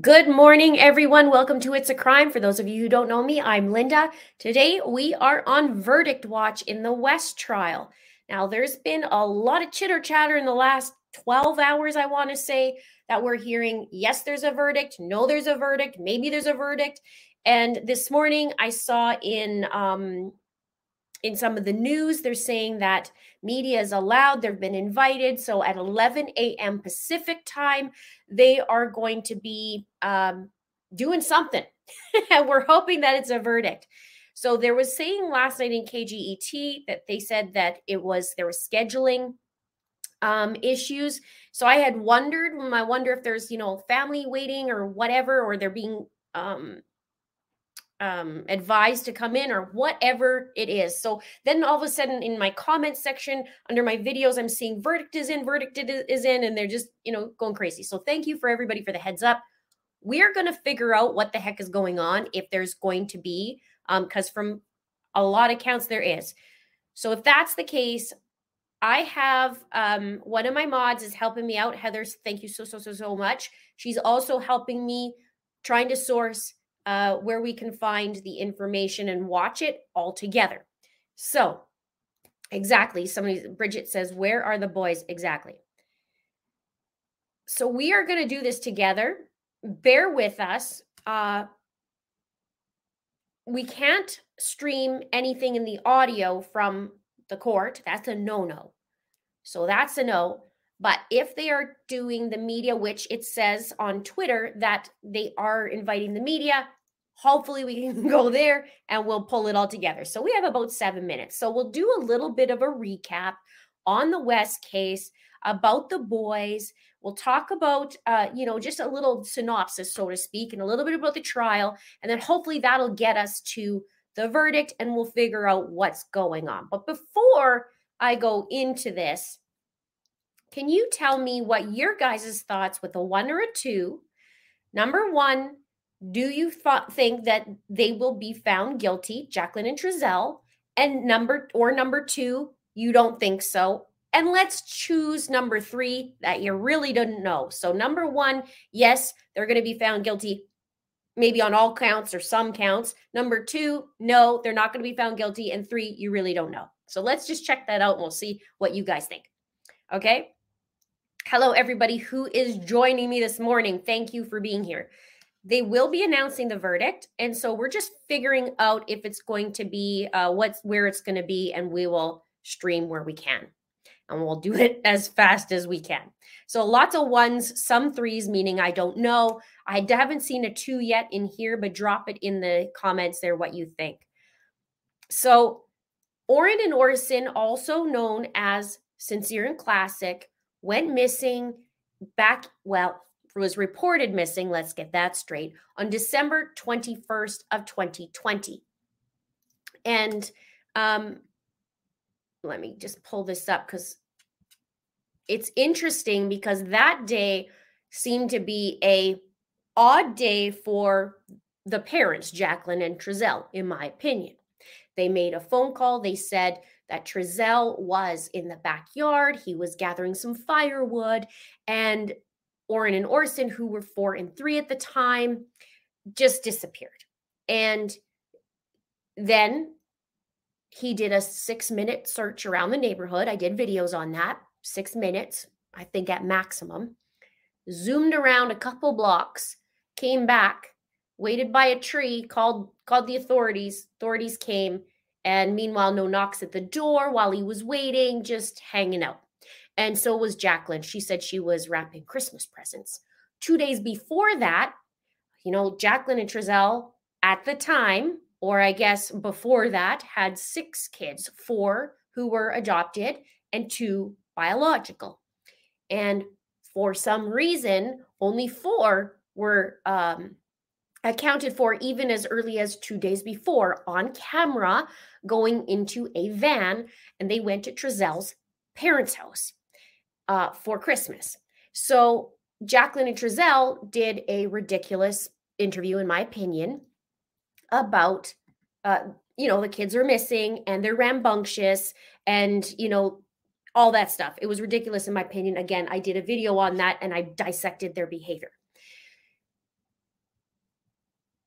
Good morning, everyone. Welcome to It's a Crime. For those of you who don't know me, I'm Linda. Today we are on verdict watch in the West trial. Now, there's been a lot of chitter chatter in the last 12 hours, I want to say, that we're hearing yes, there's a verdict, no, there's a verdict, maybe there's a verdict. And this morning I saw in um, in some of the news, they're saying that media is allowed, they've been invited. So at 11 a.m. Pacific time, they are going to be um, doing something. and we're hoping that it's a verdict. So there was saying last night in KGET that they said that it was there was scheduling um, issues. So I had wondered, I wonder if there's you know family waiting or whatever, or they're being um, um, advised to come in or whatever it is. So then all of a sudden in my comment section under my videos, I'm seeing verdict is in, verdict is in, and they're just, you know, going crazy. So thank you for everybody for the heads up. We are going to figure out what the heck is going on if there's going to be, because um, from a lot of counts there is. So if that's the case, I have um, one of my mods is helping me out. Heather, thank you so, so, so, so much. She's also helping me trying to source uh, where we can find the information and watch it all together. So, exactly. Somebody, Bridget says, Where are the boys? Exactly. So, we are going to do this together. Bear with us. Uh, we can't stream anything in the audio from the court. That's a no no. So, that's a no. But if they are doing the media, which it says on Twitter that they are inviting the media, hopefully we can go there and we'll pull it all together. So we have about seven minutes. So we'll do a little bit of a recap on the West case about the boys. We'll talk about, uh, you know, just a little synopsis, so to speak, and a little bit about the trial. And then hopefully that'll get us to the verdict and we'll figure out what's going on. But before I go into this, can you tell me what your guys' thoughts with a one or a two? Number one, do you th- think that they will be found guilty, Jacqueline and Trezell? And number or number two, you don't think so. And let's choose number three that you really didn't know. So, number one, yes, they're going to be found guilty, maybe on all counts or some counts. Number two, no, they're not going to be found guilty. And three, you really don't know. So, let's just check that out and we'll see what you guys think. Okay. Hello, everybody who is joining me this morning. Thank you for being here. They will be announcing the verdict, and so we're just figuring out if it's going to be uh, what's where it's going to be, and we will stream where we can, and we'll do it as fast as we can. So lots of ones, some threes, meaning I don't know. I haven't seen a two yet in here, but drop it in the comments there what you think. So Orrin and Orson, also known as Sincere and Classic, went missing back, well, was reported missing, let's get that straight, on December 21st of 2020. And um, let me just pull this up because it's interesting because that day seemed to be a odd day for the parents, Jacqueline and Trezell, in my opinion. They made a phone call. They said that Trezell was in the backyard. He was gathering some firewood, and Orrin and Orson, who were four and three at the time, just disappeared. And then he did a six minute search around the neighborhood. I did videos on that, six minutes, I think at maximum. Zoomed around a couple blocks, came back, waited by a tree, called called the authorities. Authorities came, and meanwhile, no knocks at the door while he was waiting, just hanging out. And so was Jacqueline. She said she was wrapping Christmas presents. Two days before that, you know, Jacqueline and Trezell at the time, or I guess before that, had six kids four who were adopted and two biological. And for some reason, only four were um, accounted for even as early as two days before on camera going into a van and they went to Trezell's parents' house uh, for Christmas. So Jacqueline and Trezell did a ridiculous interview, in my opinion, about uh, you know the kids are missing and they're rambunctious and you know all that stuff. It was ridiculous, in my opinion. Again, I did a video on that and I dissected their behavior.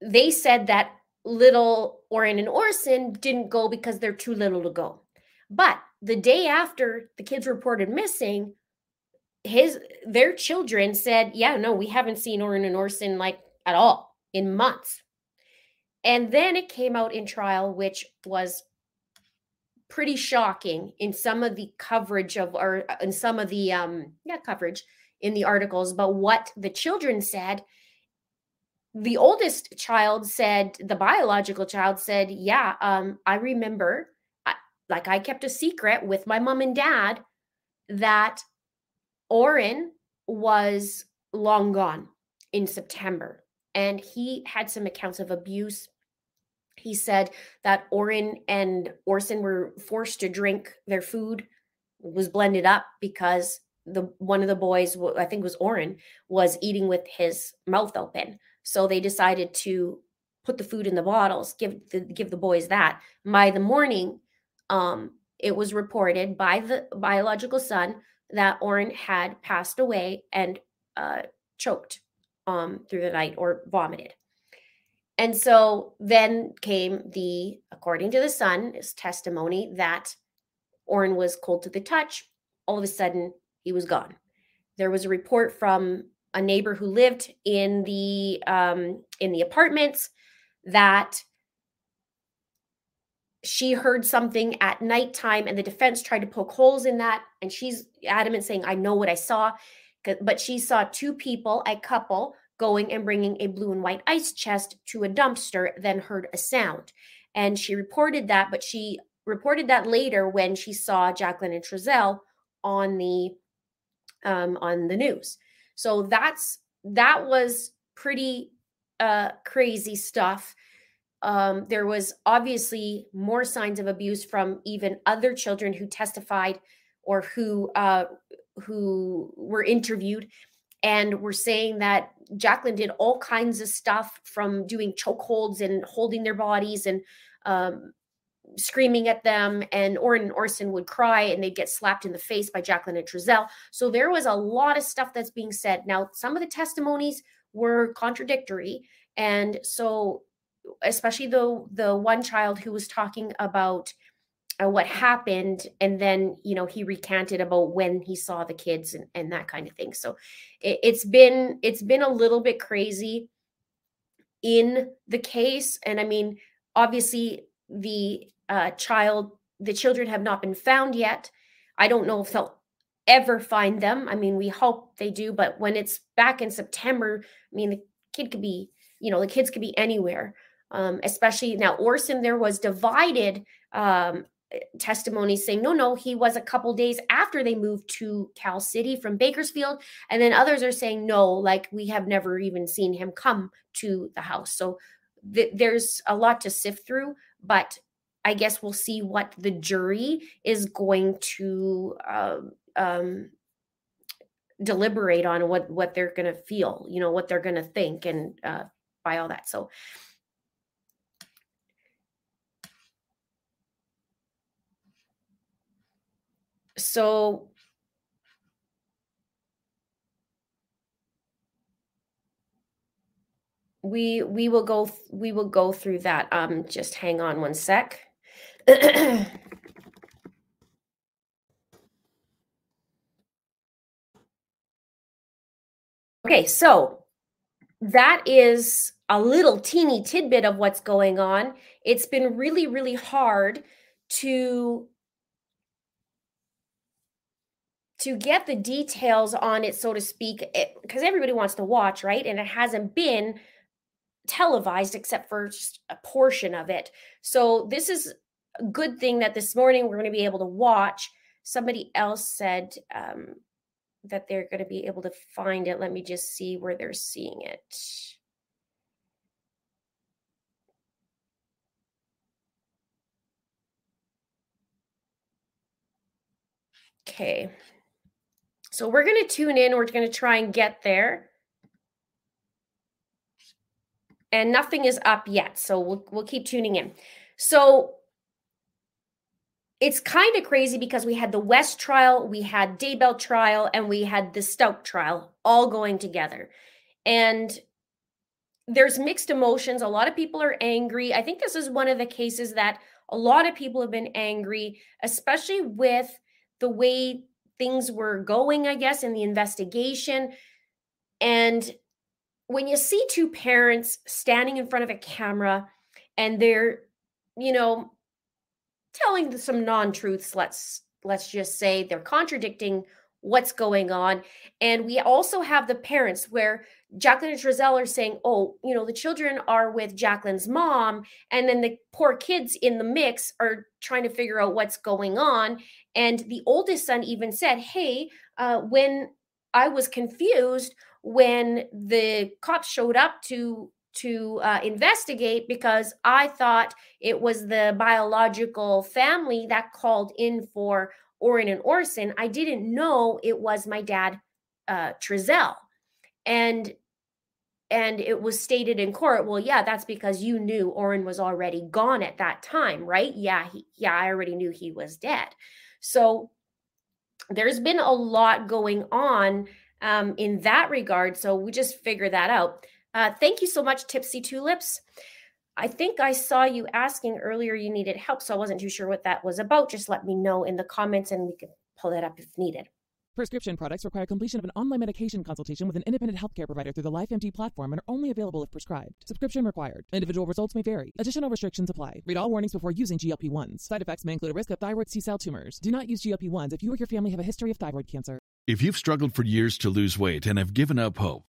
They said that little Orrin and Orson didn't go because they're too little to go. But the day after the kids reported missing, his their children said, "Yeah, no, we haven't seen Orrin and Orson like at all in months." And then it came out in trial, which was pretty shocking in some of the coverage of or uh, in some of the um yeah coverage in the articles but what the children said the oldest child said the biological child said yeah um i remember I, like i kept a secret with my mom and dad that orrin was long gone in september and he had some accounts of abuse he said that Orrin and Orson were forced to drink their food was blended up because the one of the boys, I think was Orrin, was eating with his mouth open. So they decided to put the food in the bottles, give the give the boys that. By the morning, um, it was reported by the biological son that Orrin had passed away and uh, choked um, through the night or vomited. And so then came the, according to the son, his testimony that Orrin was cold to the touch. All of a sudden, he was gone. There was a report from a neighbor who lived in the um, in the apartments that she heard something at nighttime, and the defense tried to poke holes in that. And she's adamant, saying, "I know what I saw," but she saw two people, a couple, going and bringing a blue and white ice chest to a dumpster, then heard a sound. And she reported that, but she reported that later when she saw Jacqueline and Trezell on the um, on the news. So that's that was pretty uh, crazy stuff. Um, there was obviously more signs of abuse from even other children who testified or who uh, who were interviewed and were saying that Jacqueline did all kinds of stuff from doing chokeholds and holding their bodies and um, screaming at them. And and Orson would cry and they'd get slapped in the face by Jacqueline and Trezell. So there was a lot of stuff that's being said. Now, some of the testimonies were contradictory. And so, especially the the one child who was talking about uh, what happened and then you know he recanted about when he saw the kids and, and that kind of thing so it, it's been it's been a little bit crazy in the case and i mean obviously the uh, child the children have not been found yet. I don't know if they'll ever find them. I mean we hope they do but when it's back in september i mean the kid could be you know the kids could be anywhere. Um, especially now orson there was divided um, testimony saying no no he was a couple days after they moved to cal city from bakersfield. And then others are saying no like we have never even seen him come to the house. So th- there's a lot to sift through but i guess we'll see what the jury is going to uh, um, deliberate on what what they're going to feel you know what they're going to think and uh, by all that so. So. We we will go we will go through that um just hang on one sec okay so that is a little teeny tidbit of what's going on it's been really really hard to to get the details on it, so to speak, eh, because everybody wants to watch, right? And it hasn't been televised except for just a portion of it. So this is good thing that this morning we're going to be able to watch. Somebody else said um, that they're going to be able to find it. Let me just see where they're seeing it. Okay. So we're going to tune in. We're going to try and get there. And nothing is up yet. So we'll, we'll keep tuning in. So it's kind of crazy because we had the West trial, we had Daybell trial, and we had the Stauch trial all going together. And there's mixed emotions. A lot of people are angry. I think this is one of the cases that a lot of people have been angry, especially with the way things were going, I guess, in the investigation. And when you see two parents standing in front of a camera and they're, you know, telling some non-truths, let's let's just say they're contradicting what's going on. And we also have the parents where Jacqueline and Trezell are saying, oh, you know, the children are with Jacqueline's mom. And then the poor kids in the mix are trying to figure out what's going on. And the oldest son even said, hey, uh, when I was confused when the cops showed up to to uh, investigate because I thought it was the biological family that called in for Orrin and Orson. I didn't know it was my dad, uh, Trezell. And and it was stated in court, well, yeah, that's because you knew Orrin was already gone at that time, right? Yeah, he, yeah, I already knew he was dead. So there's been a lot going on um, in that regard. So we just figure that out. Uh, thank you so much, Tipsy Tulips. I think I saw you asking earlier you needed help, so I wasn't too sure what that was about. Just let me know in the comments and we can pull that up if needed. Prescription products require completion of an online medication consultation with an independent healthcare provider through the LifeMD platform and are only available if prescribed. Subscription required. Individual results may vary. Additional restrictions apply. Read all warnings before using GLP-1s. Side effects may include a risk of thyroid C-cell tumors. Do not use GLP-1s if you or your family have a history of thyroid cancer. If you've struggled for years to lose weight and have given up hope,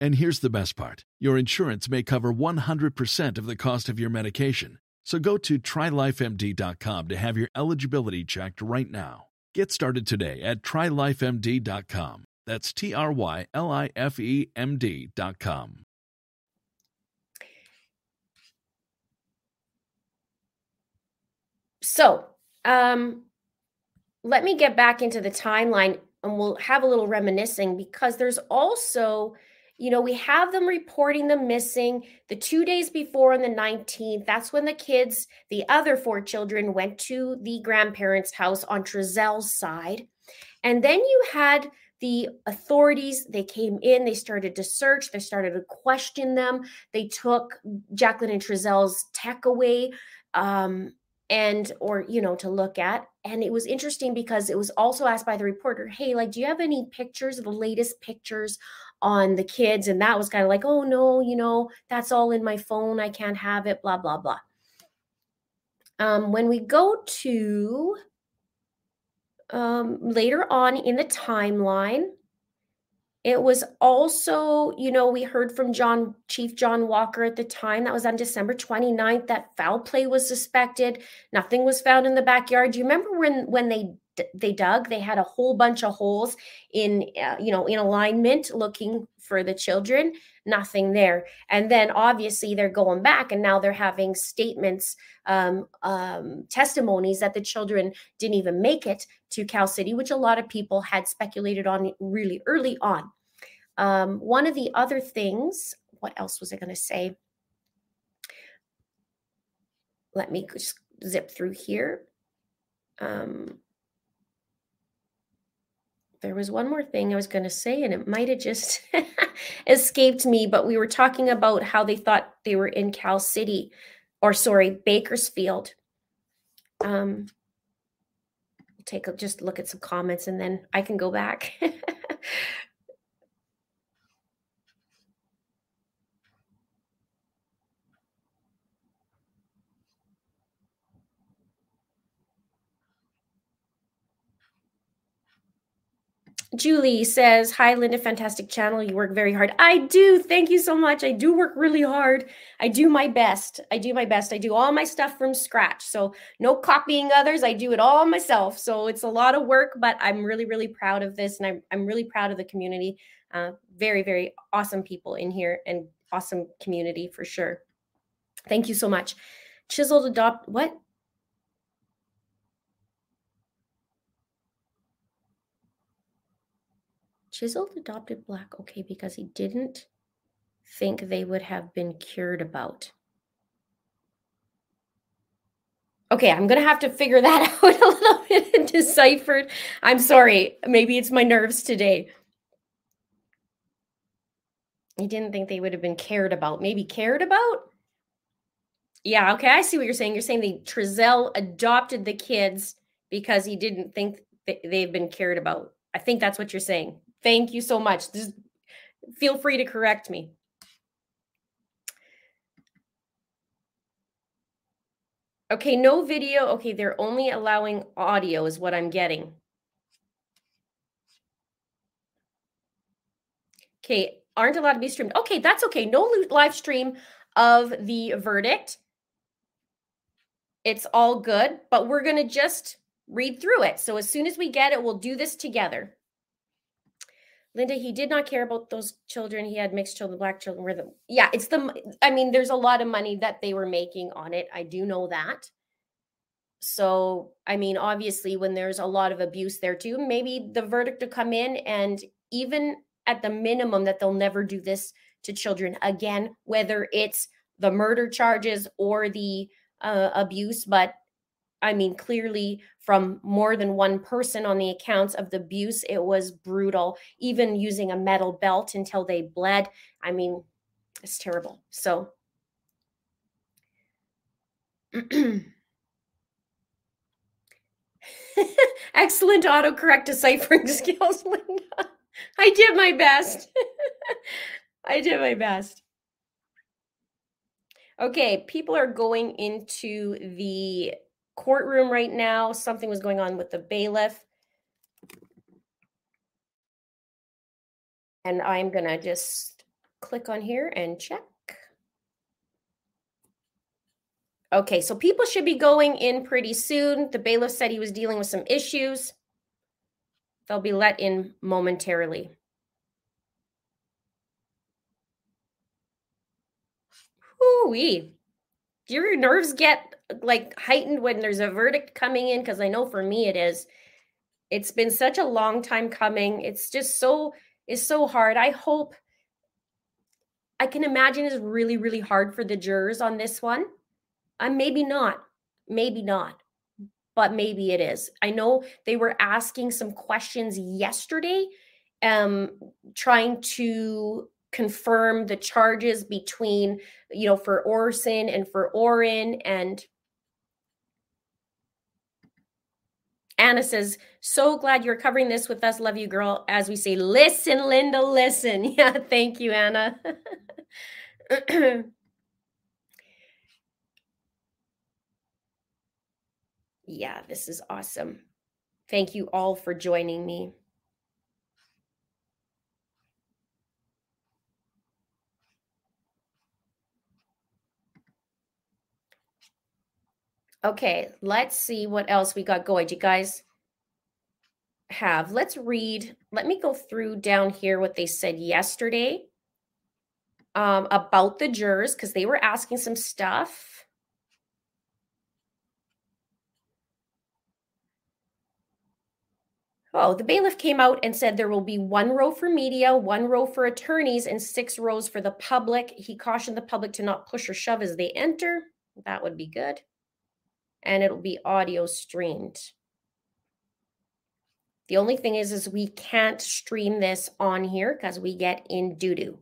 And here's the best part your insurance may cover 100% of the cost of your medication. So go to trylifemd.com to have your eligibility checked right now. Get started today at trylifemd.com. That's T R Y L I F E M D.com. So, um, let me get back into the timeline and we'll have a little reminiscing because there's also you know, we have them reporting them missing the two days before on the 19th. That's when the kids, the other four children, went to the grandparents' house on Trezell's side. And then you had the authorities, they came in, they started to search, they started to question them. They took Jacqueline and Trezell's tech away. Um, and or you know to look at and it was interesting because it was also asked by the reporter hey like do you have any pictures the latest pictures on the kids and that was kind of like oh no you know that's all in my phone i can't have it blah blah blah. Um, when we go to um, later on in the timeline it was also you know we heard from john chief john walker at the time that was on december 29th that foul play was suspected nothing was found in the backyard. Do you remember when when they they dug they had a whole bunch of holes in uh, you know in alignment looking for the children nothing there. And then obviously they're going back and now they're having statements um, um, testimonies that the children didn't even make it to cal city which a lot of people had speculated on really early on. Um, one of the other things what else was i going to say? Let me just zip through here. Um, there was one more thing I was going to say, and it might have just escaped me. But we were talking about how they thought they were in Cal City, or sorry, Bakersfield. Um, take a just look at some comments, and then I can go back. Julie says, Hi, Linda, fantastic channel. You work very hard. I do. Thank you so much. I do work really hard. I do my best. I do my best. I do all my stuff from scratch. So, no copying others. I do it all myself. So, it's a lot of work, but I'm really, really proud of this. And I'm, I'm really proud of the community. Uh, very, very awesome people in here and awesome community for sure. Thank you so much. Chiseled adopt, what? Chiseled adopted black. Okay, because he didn't think they would have been cured about. Okay, I'm going to have to figure that out a little bit and deciphered. I'm sorry. Maybe it's my nerves today. He didn't think they would have been cared about. Maybe cared about? Yeah, okay. I see what you're saying. You're saying the Trezell adopted the kids because he didn't think they've been cared about. I think that's what you're saying. Thank you so much. Just feel free to correct me. Okay, no video. Okay, they're only allowing audio, is what I'm getting. Okay, aren't allowed to be streamed. Okay, that's okay. No live stream of the verdict. It's all good, but we're going to just read through it. So as soon as we get it, we'll do this together. Linda, he did not care about those children. He had mixed children, black children. Were the yeah? It's the. I mean, there's a lot of money that they were making on it. I do know that. So, I mean, obviously, when there's a lot of abuse there too, maybe the verdict to come in and even at the minimum that they'll never do this to children again, whether it's the murder charges or the uh, abuse. But I mean, clearly from more than one person on the accounts of the abuse. It was brutal, even using a metal belt until they bled. I mean, it's terrible. So, excellent autocorrect deciphering skills, Linda. I did my best. I did my best. Okay, people are going into the courtroom right now. Something was going on with the bailiff. And I'm going to just click on here and check. Okay, so people should be going in pretty soon. The bailiff said he was dealing with some issues. They'll be let in momentarily. Ooh-wee. Do your nerves get like heightened when there's a verdict coming in because I know for me it is. It's been such a long time coming. It's just so it's so hard. I hope I can imagine is really really hard for the jurors on this one. i uh, maybe not. Maybe not. But maybe it is. I know they were asking some questions yesterday um trying to confirm the charges between you know for Orson and for Orrin and Anna says, so glad you're covering this with us. Love you, girl. As we say, listen, Linda, listen. Yeah, thank you, Anna. yeah, this is awesome. Thank you all for joining me. Okay, let's see what else we got going. You guys have? Let's read. Let me go through down here what they said yesterday um, about the jurors because they were asking some stuff. Oh, the bailiff came out and said there will be one row for media, one row for attorneys, and six rows for the public. He cautioned the public to not push or shove as they enter. That would be good and it'll be audio streamed. The only thing is, is we can't stream this on here because we get in doo-doo.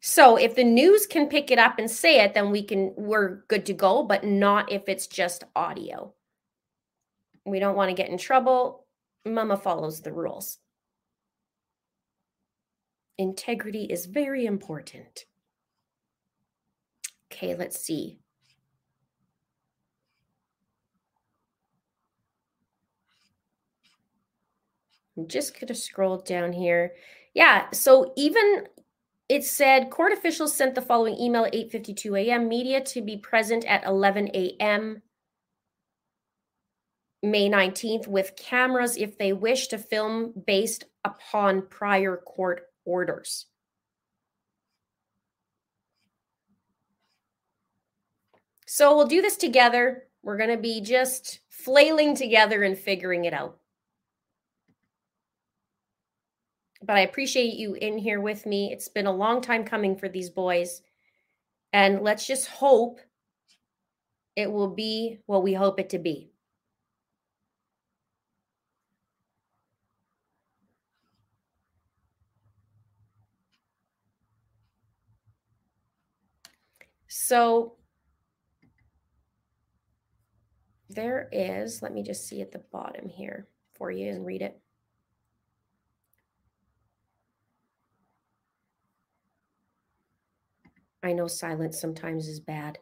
So if the news can pick it up and say it, then we can we're good to go, but not if it's just audio. We don't want to get in trouble. Mama follows the rules integrity is very important. Okay, let's see. I'm just going to scroll down here. Yeah, so even it said court officials sent the following email at 8:52 a.m. media to be present at 11 a.m. May 19th with cameras if they wish to film based upon prior court orders. So we'll do this together. We're going to be just flailing together and figuring it out. But I appreciate you in here with me. It's been a long time coming for these boys. And let's just hope it will be what we hope it to be. So there is, let me just see at the bottom here for you and read it. I know silence sometimes is bad.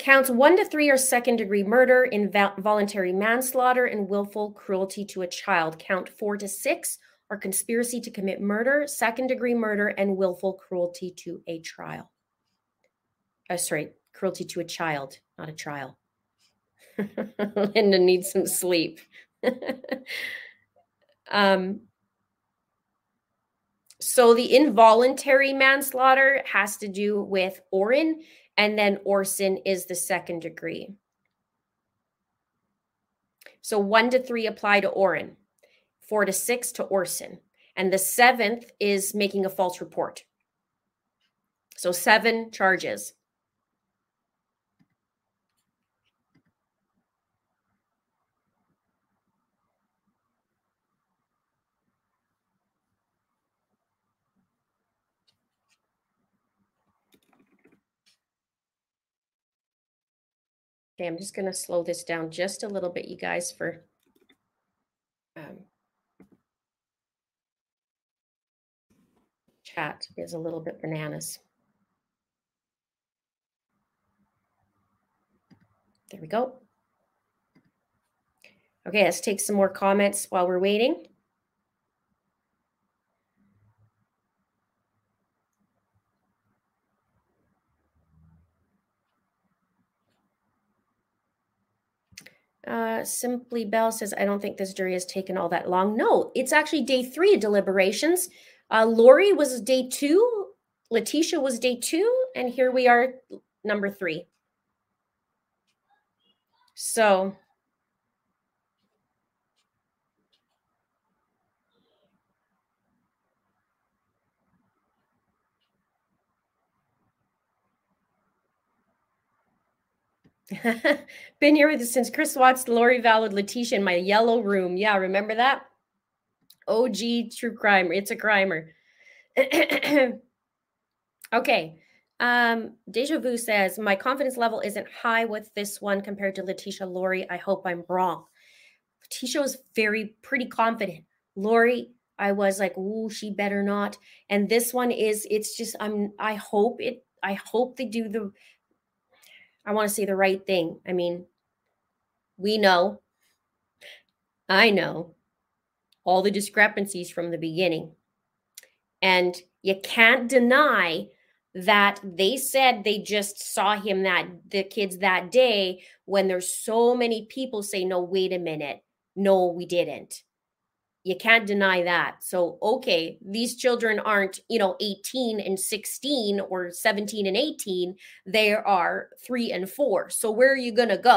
Counts one to three are second degree murder, involuntary manslaughter, and willful cruelty to a child. Count four to six are conspiracy to commit murder, second degree murder, and willful cruelty to a trial. Uh, sorry, cruelty to a child, not a trial. Linda needs some sleep. um, so the involuntary manslaughter has to do with Orrin, and then Orson is the second degree. So one to three apply to Orrin, four to six to Orson, and the seventh is making a false report. So seven charges. Okay, I'm just going to slow this down just a little bit, you guys, for um, chat is a little bit bananas. There we go. Okay, let's take some more comments while we're waiting. Uh, Simply Bell says, I don't think this jury has taken all that long. No, it's actually day three of deliberations. Uh, Lori was day two, Letecia was day two, and here we are, number three. So Been here with since Chris Watts, Lori Vallow, Letecia in my yellow room. Yeah, remember that? OG true crime. It's a crimer. okay. Um, Deja Vu says, My confidence level isn't high with this one compared to Letecia Lori. I hope I'm wrong. Letecia was very pretty confident. Lori, I was like, ooh, she better not. And this one is, it's just, I'm I hope it, I hope they do the I want to say the right thing. I mean, we know, I know all the discrepancies from the beginning. And you can't deny that they said they just saw him that the kids that day when there's so many people say no wait a minute no we didn't you can't deny that. So okay these children aren't you know 18 and 16 or 17 and 18 they are 3 and 4 so where are you going to go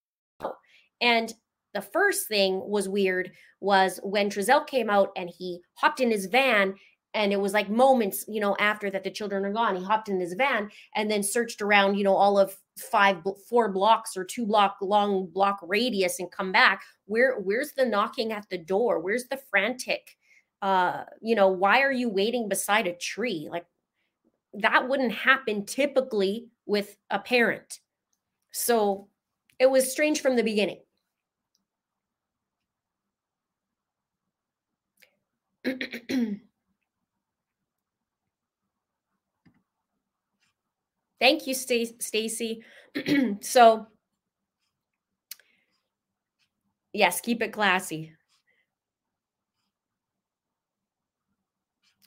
And the first thing was weird was when Trezell came out and he hopped in his van and it was like moments you know after that the children are gone he hopped in his van and then searched around you know all of five four blocks or two block long block radius and come back. Where where's the knocking at the door? Where's the frantic uh you know why are you waiting beside a tree? Like that wouldn't happen typically with a parent. So it was strange from the beginning Thank you, Stacy. so Yes, keep it classy.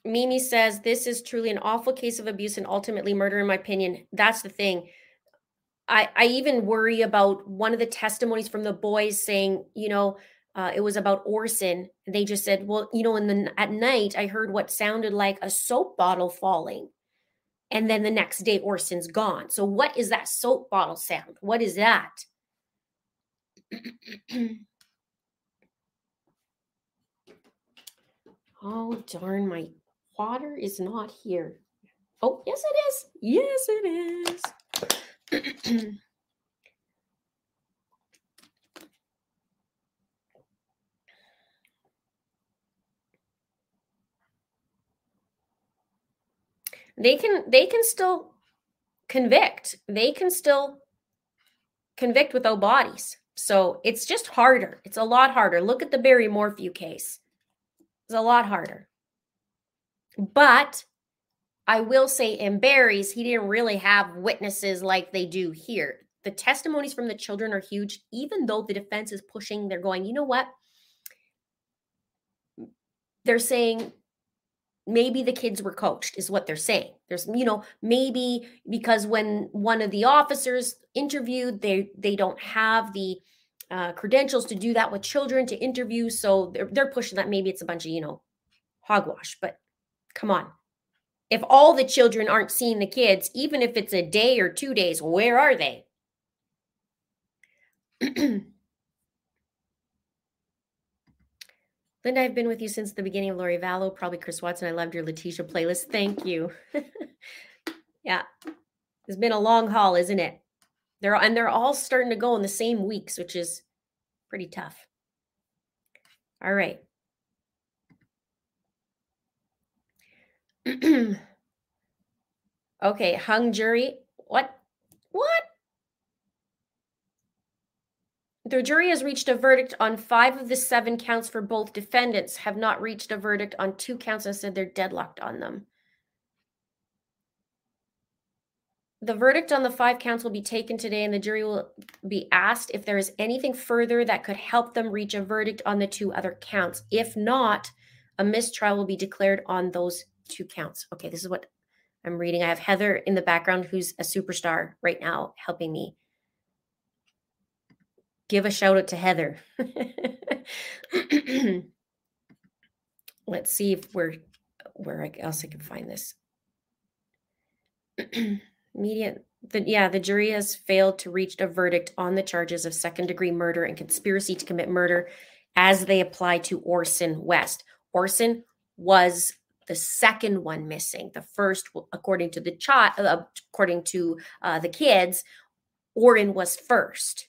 Mimi says this is truly an awful case of abuse and ultimately murder, in my opinion. That's the thing. I, I even worry about one of the testimonies from the boys saying, you know, uh, it was about Orson. They just said, well, you know, in the at night I heard what sounded like a soap bottle falling, and then the next day Orson's gone. So what is that soap bottle sound? What is that? oh darn! My water is not here. Oh yes, it is. Yes, it is. they can they can still convict. They can still convict without bodies so it's just harder. It's a lot harder. Look at the barry morphew case. It's a lot harder. But i will say in barry's he didn't really have witnesses like they do here. The testimonies from the children are huge even though the defense is pushing they're going you know what? They're saying maybe the kids were coached is what they're saying. There's you know maybe because when one of the officers interviewed they they don't have the uh, credentials to do that with children to interview so they're, they're pushing that. Maybe it's a bunch of you know hogwash but come on. If all the children aren't seeing the kids even if it's a day or two days where are they Linda, I've been with you since the beginning of Lori Vallow, probably Chris Watson. I loved your Letecia playlist. Thank you. yeah. It's been a long haul, isn't it? They're and they're all starting to go in the same weeks, which is pretty tough. All right. okay, hung jury. What? What? The jury has reached a verdict on five of the seven counts for both defendants, have not reached a verdict on two counts and said they're deadlocked on them. The verdict on the five counts will be taken today, and the jury will be asked if there is anything further that could help them reach a verdict on the two other counts. If not, a mistrial will be declared on those two counts. Okay, this is what I'm reading. I have Heather in the background, who's a superstar right now, helping me give a shout out to Heather. Let's see if we're where else I can find this. Media, the, yeah, the jury has failed to reach a verdict on the charges of second degree murder and conspiracy to commit murder as they apply to Orson West. Orson was the second one missing. The first, according to the child, uh, according to uh, the kids, Orrin was first.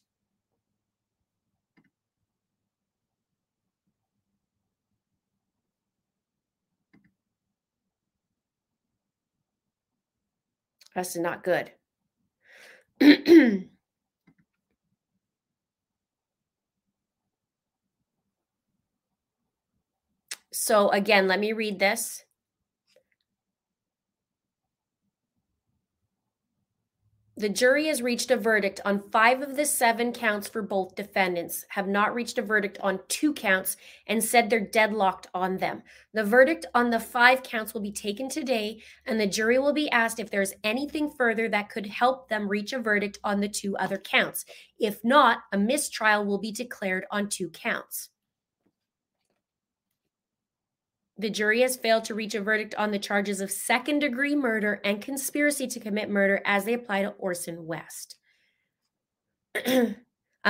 That's not good. so, again, let me read this. The jury has reached a verdict on five of the seven counts for both defendants, have not reached a verdict on two counts, and said they're deadlocked on them. The verdict on the five counts will be taken today, and the jury will be asked if there's anything further that could help them reach a verdict on the two other counts. If not, a mistrial will be declared on two counts. The jury has failed to reach a verdict on the charges of second degree murder and conspiracy to commit murder as they apply to Orson West. a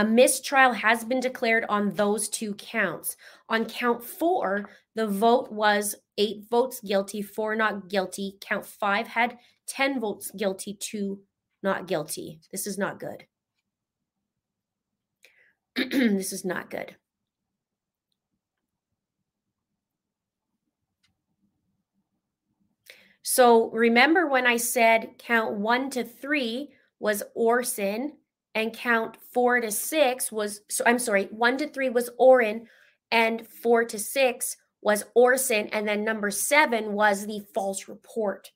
mistrial has been declared on those two counts. On count four, the vote was eight votes guilty, four not guilty. Count five had 10 votes guilty, two not guilty. This is not good. this is not good. So remember when I said count one to three was Orson and count four to six was, so I'm sorry, one to three was Orrin and four to six was Orson. And then number seven was the false report.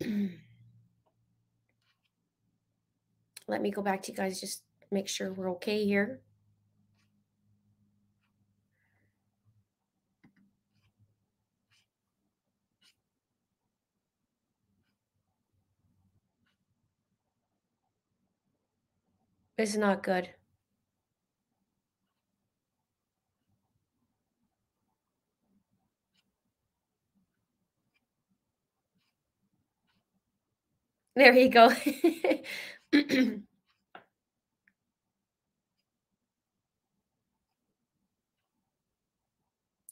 Let me go back to you guys, just make sure we're okay here. It's not good. There you go.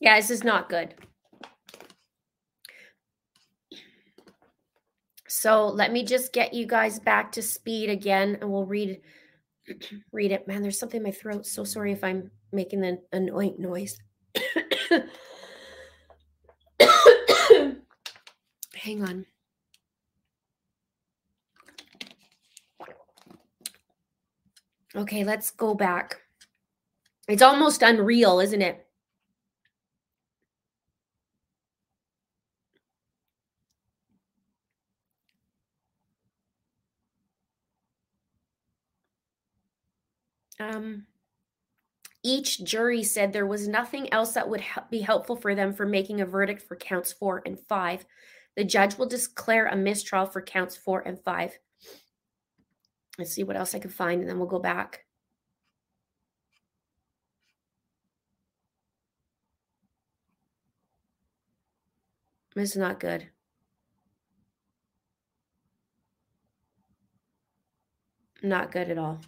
yeah, this is not good. So let me just get you guys back to speed again and we'll read read it. Man, there's something in my throat. So sorry if I'm making an annoying noise. Hang on. Okay, let's go back. It's almost unreal, isn't it? Um, each jury said there was nothing else that would be helpful for them for making a verdict for counts four and five. The judge will declare a mistrial for counts four and five. Let's see what else I can find, and then we'll go back. This is not good. Not good at all.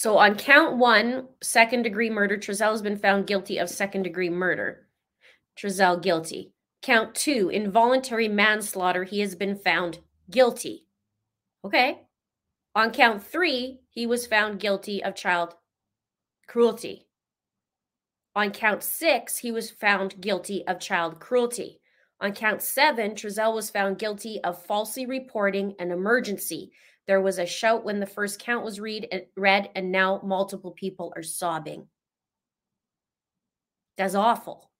So on count one, second degree murder, Trezell has been found guilty of second degree murder. Trezell guilty. Count two, involuntary manslaughter, he has been found guilty. Okay. On count three, he was found guilty of child cruelty. On count six, he was found guilty of child cruelty. On count seven, Trezell was found guilty of falsely reporting an emergency. There was a shout when the first count was read, read, and now multiple people are sobbing. That's awful.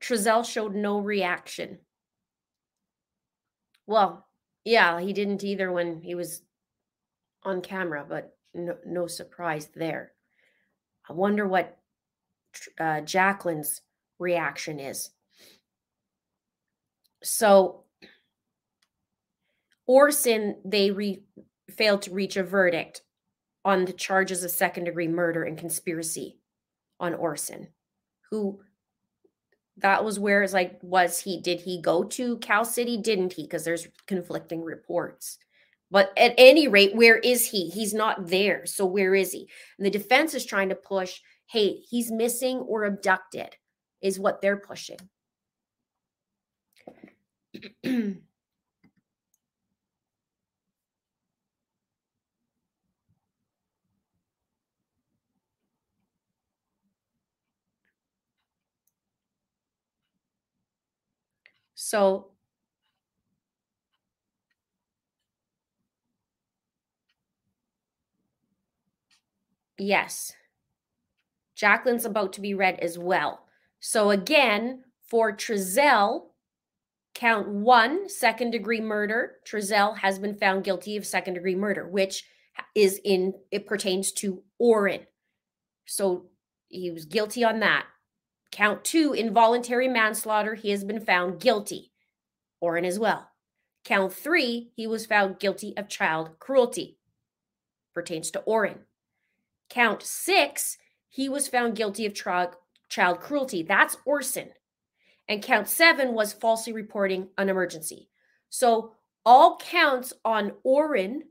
Trezell showed no reaction. Well, yeah, he didn't either when he was on camera, but no, no surprise there. I wonder what uh, Jacqueline's reaction is. So Orson, they re- failed to reach a verdict on the charges of second degree murder and conspiracy on Orson, who that was where it's like, was he, did he go to Cal City? Didn't he? Because there's conflicting reports. But at any rate, where is he? He's not there. So where is he? And the defense is trying to push, hey, he's missing or abducted, is what they're pushing. So yes, Jacqueline's about to be read as well. So again, for Trezell, count one, second degree murder. Trezell has been found guilty of second degree murder, which is in, it pertains to Orrin. So he was guilty on that. Count two, involuntary manslaughter. He has been found guilty. Orrin as well. Count three, he was found guilty of child cruelty. Pertains to Orrin. Count six, he was found guilty of child, child cruelty. That's Orson. And count seven was falsely reporting an emergency. So all counts on Orrin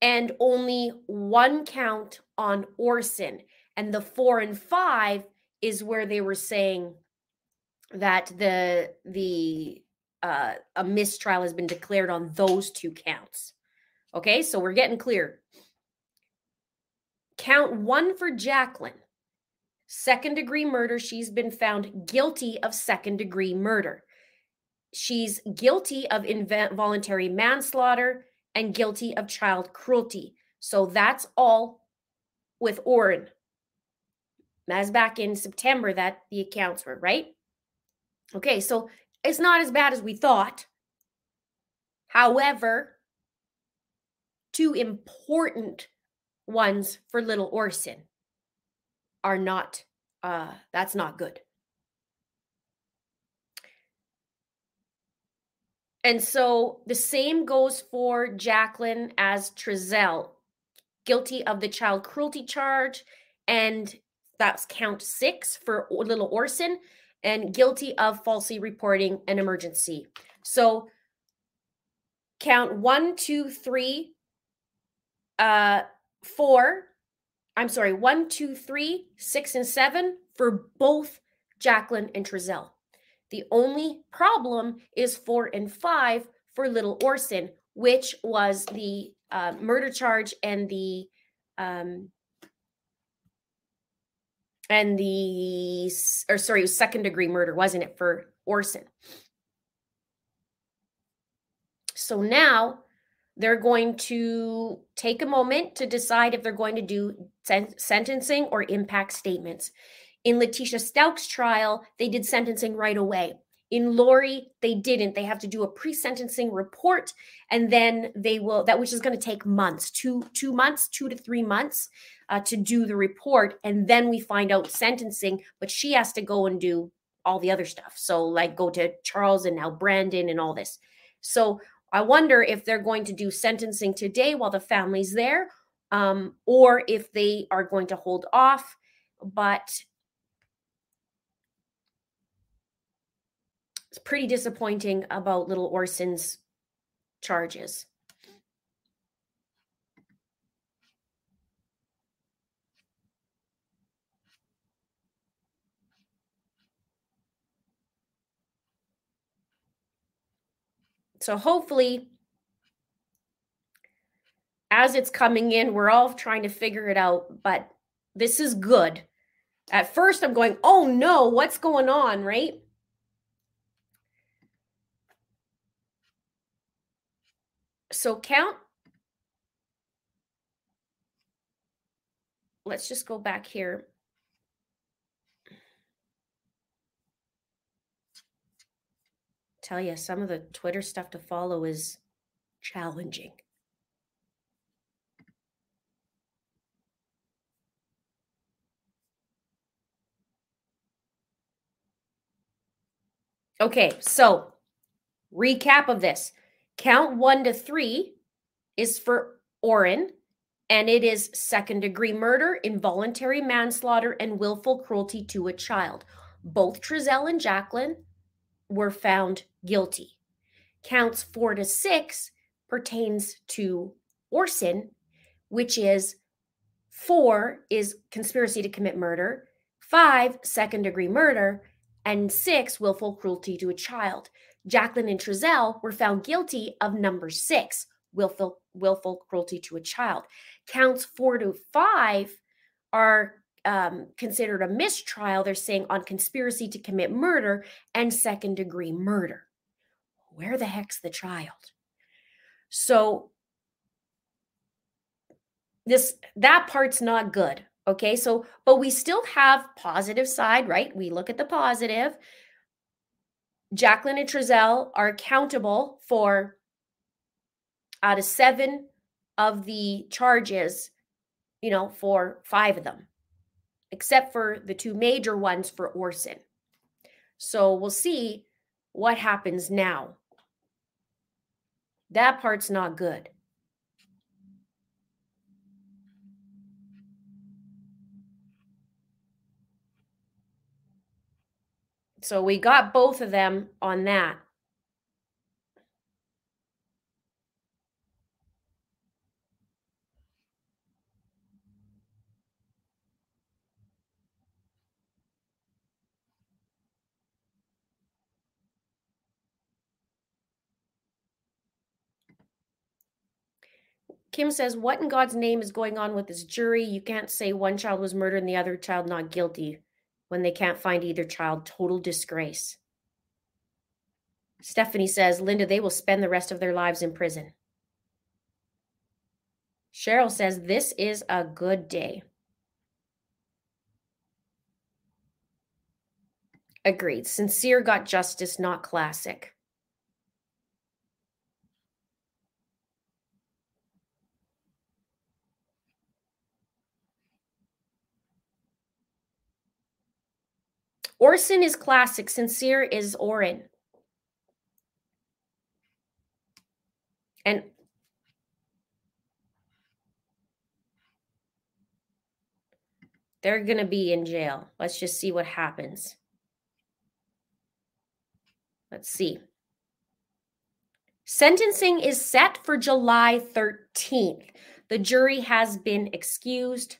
and only one count on Orson. And the four and five is where they were saying that the the uh, a mistrial has been declared on those two counts. Okay, so we're getting clear. Count one for Jacqueline, second degree murder. She's been found guilty of second degree murder. She's guilty of involuntary manslaughter and guilty of child cruelty. So that's all with Orrin. That's back in September that the accounts were, right? Okay, so it's not as bad as we thought. However, two important ones for little Orson are not, uh, that's not good. And so the same goes for Jacqueline as Trezell, guilty of the child cruelty charge, and that's count six for little Orson, and guilty of falsely reporting an emergency. So count one, two, three, uh, four. I'm sorry, one, two, three, six, and seven for both Jacqueline and Trezell. The only problem is four and five for little Orson, which was the uh, murder charge and the um, and the or sorry, it was second degree murder, wasn't it, for Orson? So now they're going to take a moment to decide if they're going to do sen- sentencing or impact statements. In Letecia Stauch's trial, they did sentencing right away. In Lori, they didn't. They have to do a pre-sentencing report, and then they will that which is going to take months, two two months, two to three months, uh, to do the report, and then we find out sentencing. But she has to go and do all the other stuff. So like go to Charles and now Brandon and all this. So I wonder if they're going to do sentencing today while the family's there, um, or if they are going to hold off. But it's pretty disappointing about little Orson's charges. So hopefully, as it's coming in, we're all trying to figure it out, but this is good. At first, I'm going, oh no, what's going on, right? So count. Let's just go back here. tell you some of the Twitter stuff to follow is challenging. Okay, so recap of this. Count one to three is for Orrin, and it is second degree murder, involuntary manslaughter, and willful cruelty to a child. Both Trezell and Jacqueline were found guilty. Counts four to six pertains to Orson, which is four is conspiracy to commit murder, five, second degree murder, and six, willful cruelty to a child. Jacqueline and Trezell were found guilty of number six, willful, willful cruelty to a child. Counts four to five are um, considered a mistrial, they're saying on conspiracy to commit murder and second degree murder. Where the heck's the child? So this that part's not good. Okay, so but we still have positive side, right? We look at the positive. Jacqueline and Trezell are accountable for out of seven of the charges, you know, for five of them except for the two major ones for Orson. So we'll see what happens now. That part's not good. So we got both of them on that. Kim says, What in God's name is going on with this jury? You can't say one child was murdered and the other child not guilty when they can't find either child. Total disgrace. Stephanie says, Linda, they will spend the rest of their lives in prison. Cheryl says, This is a good day. Agreed. Sincere got justice, not classic. Orson is classic. Sincere is Orrin. And they're going to be in jail. Let's just see what happens. Let's see. Sentencing is set for July 13th. The jury has been excused.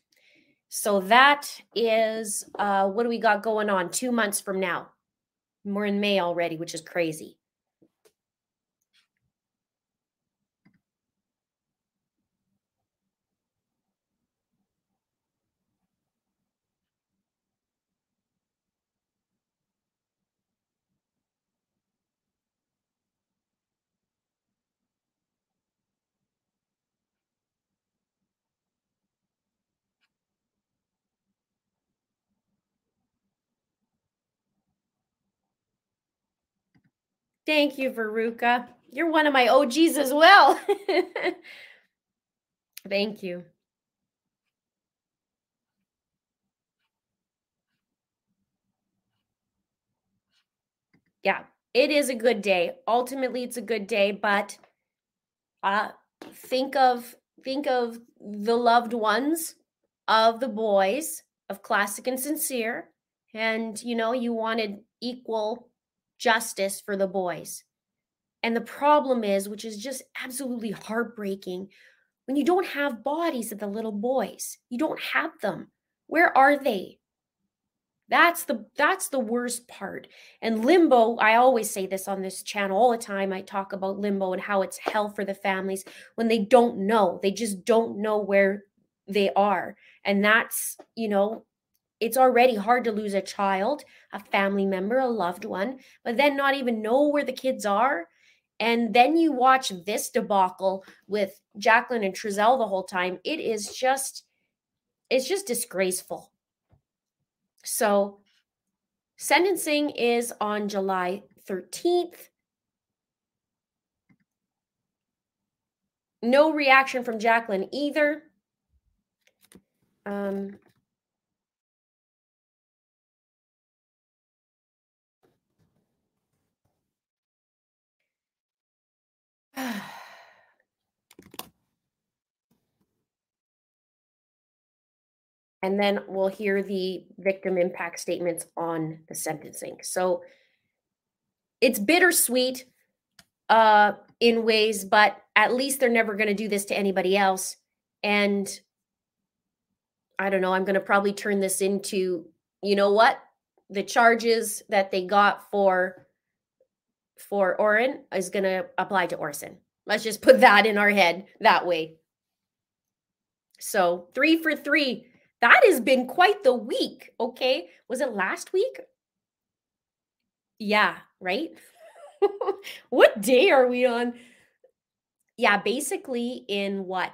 So that is uh, what do we got going on? Two months from now. We're in May already, which is crazy. Thank you, Veruca. You're one of my OGs as well. Thank you. Yeah, it is a good day. Ultimately, it's a good day, but uh think of think of the loved ones of the boys of classic and sincere and you know you wanted equal justice for the boys. And the problem is, which is just absolutely heartbreaking, when you don't have bodies of the little boys, you don't have them. Where are they? That's the that's the worst part. And limbo, I always say this on this channel all the time. I talk about limbo and how it's hell for the families when they don't know. They just don't know where they are. And that's, you know, it's already hard to lose a child, a family member, a loved one, but then not even know where the kids are. And then you watch this debacle with Jacqueline and Trezell the whole time. It is just, it's just disgraceful. So, sentencing is on July 13th. No reaction from Jacqueline either. Um, and then we'll hear the victim impact statements on the sentencing. So it's bittersweet uh, in ways, but at least they're never going to do this to anybody else. And I don't know, I'm going to probably turn this into, you know what? The charges that they got for for Orrin is going to apply to Orson. Let's just put that in our head that way. So, 3 for 3 that has been quite the week. Okay. Was it last week? Yeah, right? what day are we on? Yeah, basically, in what,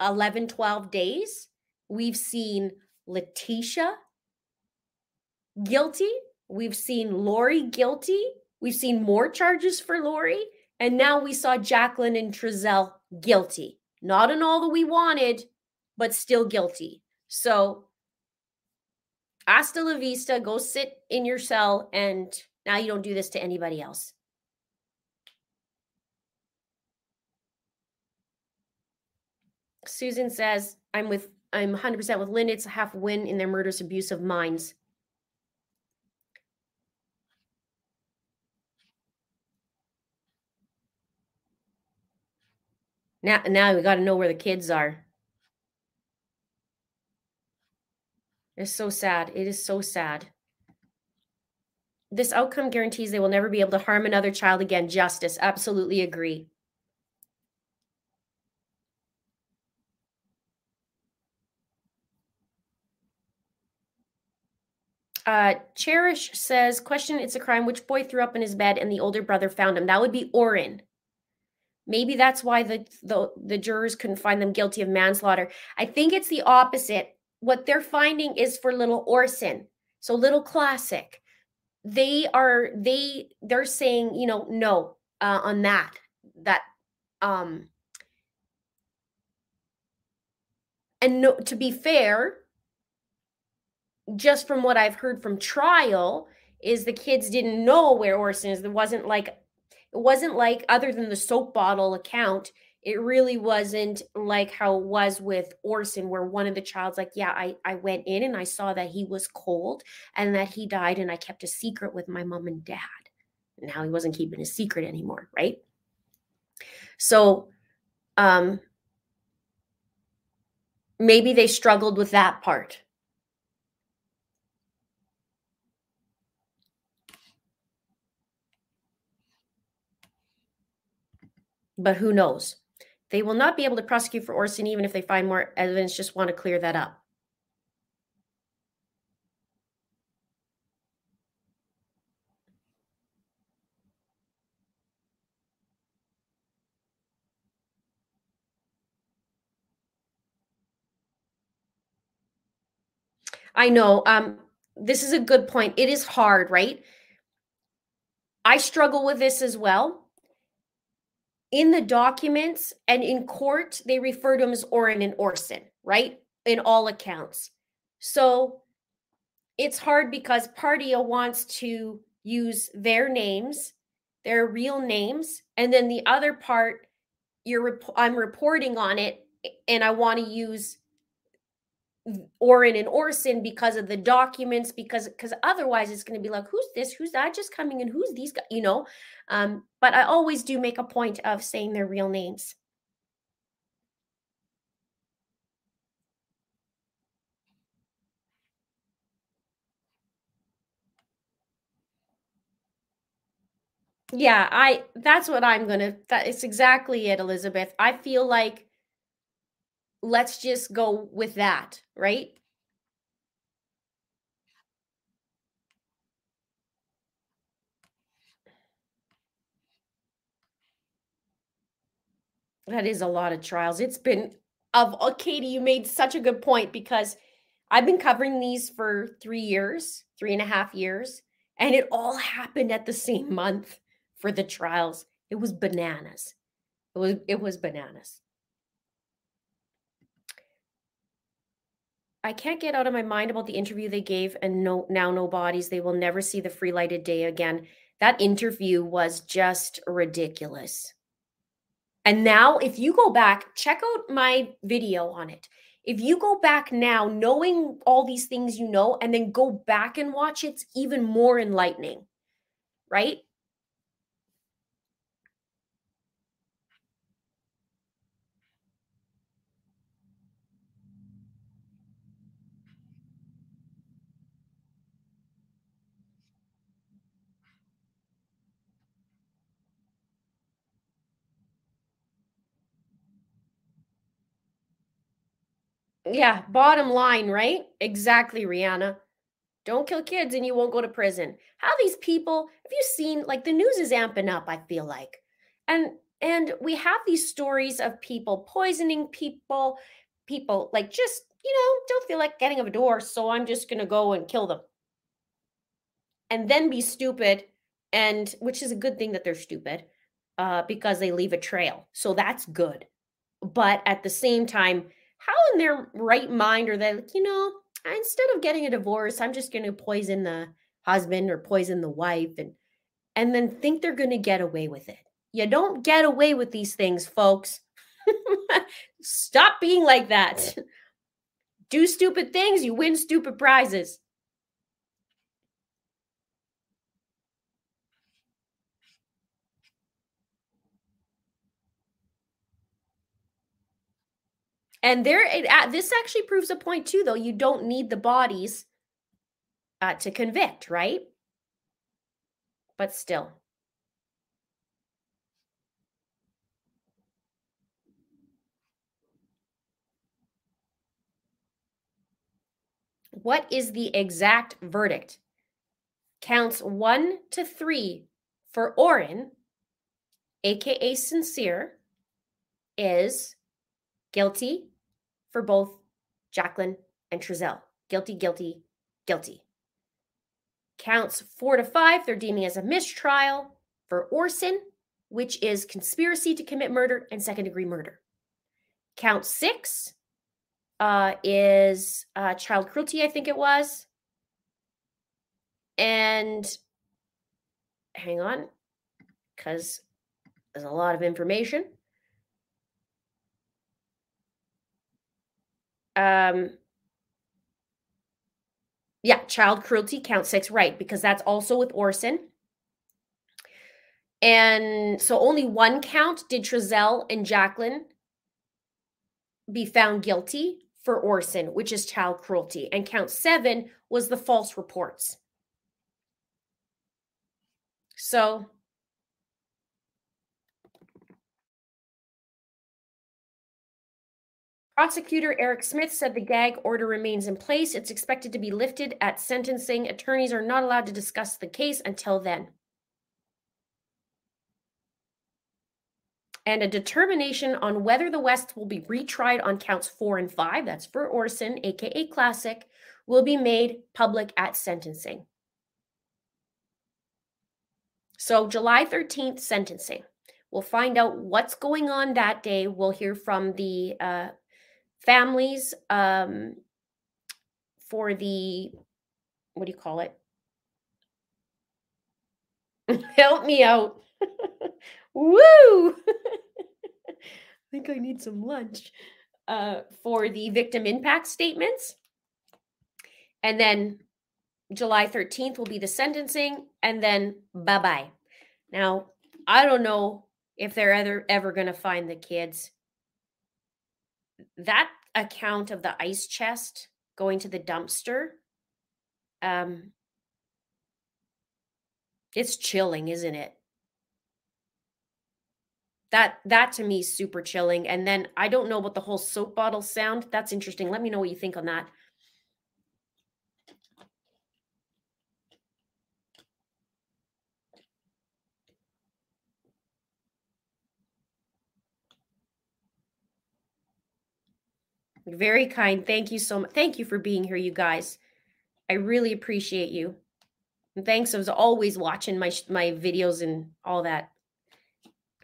11, 12 days, we've seen Letecia guilty. We've seen Lori guilty. We've seen more charges for Lori. And now we saw Jacqueline and Trezell guilty. Not in all that we wanted, but still guilty. So hasta la vista, go sit in your cell, and now you don't do this to anybody else. Susan says, I'm with I'm 100% with Lynn. It's a half win in their murderous abuse of minds. Now, now we got to know where the kids are. It's so sad. It is so sad. This outcome guarantees they will never be able to harm another child again. Justice. Absolutely agree. Uh, Cherish says, question, it's a crime. Which boy threw up in his bed and the older brother found him? That would be Orrin. Maybe that's why the, the, the jurors couldn't find them guilty of manslaughter. I think it's the opposite what they're finding is for little Orson. So little classic. They are they they're saying, you know, no uh, on that. That um and no to be fair, just from what I've heard from trial, is the kids didn't know where Orson is. There wasn't like it wasn't like other than the soap bottle account, it really wasn't like how it was with Orson, where one of the child's like, Yeah, I, I went in and I saw that he was cold and that he died, and I kept a secret with my mom and dad. Now he wasn't keeping a secret anymore, right? So um maybe they struggled with that part. But who knows? They will not be able to prosecute for Orson even if they find more evidence, just want to clear that up. I know. Um, this is a good point. It is hard, right? I struggle with this as well in the documents and in court, they refer to him as Orrin and Orson, right? In all accounts. So it's hard because Partia wants to use their names, their real names, and then the other part, you're I'm reporting on it, and I want to use Orrin and Orson because of the documents, because because otherwise it's going to be like, who's this? Who's that just coming in? Who's these guys? You know. Um, but I always do make a point of saying their real names. Yeah, I that's what I'm gonna that is exactly it, Elizabeth. I feel like let's just go with that, right? That is a lot of trials. It's been of oh, Katie, you made such a good point because I've been covering these for three years, three and a half years, and it all happened at the same month for the trials. It was bananas. It was it was bananas. I can't get out of my mind about the interview they gave and no now no bodies. They will never see the free lighted day again. That interview was just ridiculous. And now if you go back, check out my video on it. If you go back now knowing all these things you know and then go back and watch it's even more enlightening. Right? Yeah, bottom line, right? Exactly, Rihanna. Don't kill kids and you won't go to prison. How these people, have you seen like the news is amping up, I feel like. And and we have these stories of people poisoning people, people like just, you know, don't feel like getting a door, so I'm just going to go and kill them. And then be stupid and which is a good thing that they're stupid uh because they leave a trail. So that's good. But at the same time, how in their right mind are they like, you know, instead of getting a divorce, I'm just going to poison the husband or poison the wife and and then think they're going to get away with it. You don't get away with these things, folks. Stop being like that. Do stupid things, you win stupid prizes. And there, it, uh, this actually proves a point too, though. You don't need the bodies uh, to convict, right? But still. What is the exact verdict? Counts one to three for Orrin, aka Sincere, is guilty for both Jacqueline and Trezell. Guilty, guilty, guilty. Counts four to five, they're deeming as a mistrial for Orson, which is conspiracy to commit murder and second degree murder. Count six uh, is uh, child cruelty, I think it was. And hang on, because there's a lot of information. Um, yeah, child cruelty count six, right? Because that's also with Orson. And so only one count did Trezell and Jacqueline be found guilty for Orson, which is child cruelty. And count seven was the false reports. So Prosecutor Eric Smith said the gag order remains in place. It's expected to be lifted at sentencing. Attorneys are not allowed to discuss the case until then. And a determination on whether the West will be retried on counts four and five, that's for Orson, aka Classic, will be made public at sentencing. So, July 13th, sentencing. We'll find out what's going on that day. We'll hear from the uh, families um, for the what do you call it? Help me out. Woo! I think I need some lunch. Uh, for the victim impact statements. And then July 13th will be the sentencing, and then bye bye. Now, I don't know if they're ever, ever going to find the kids that account of the ice chest going to the dumpster um it's chilling isn't it? That that to me is super chilling and then i don't know about the whole soap bottle sound that's interesting let me know what you think on that Very kind. Thank you so much. Thank you for being here, you guys. I really appreciate you. And thanks as always watching my my videos and all that.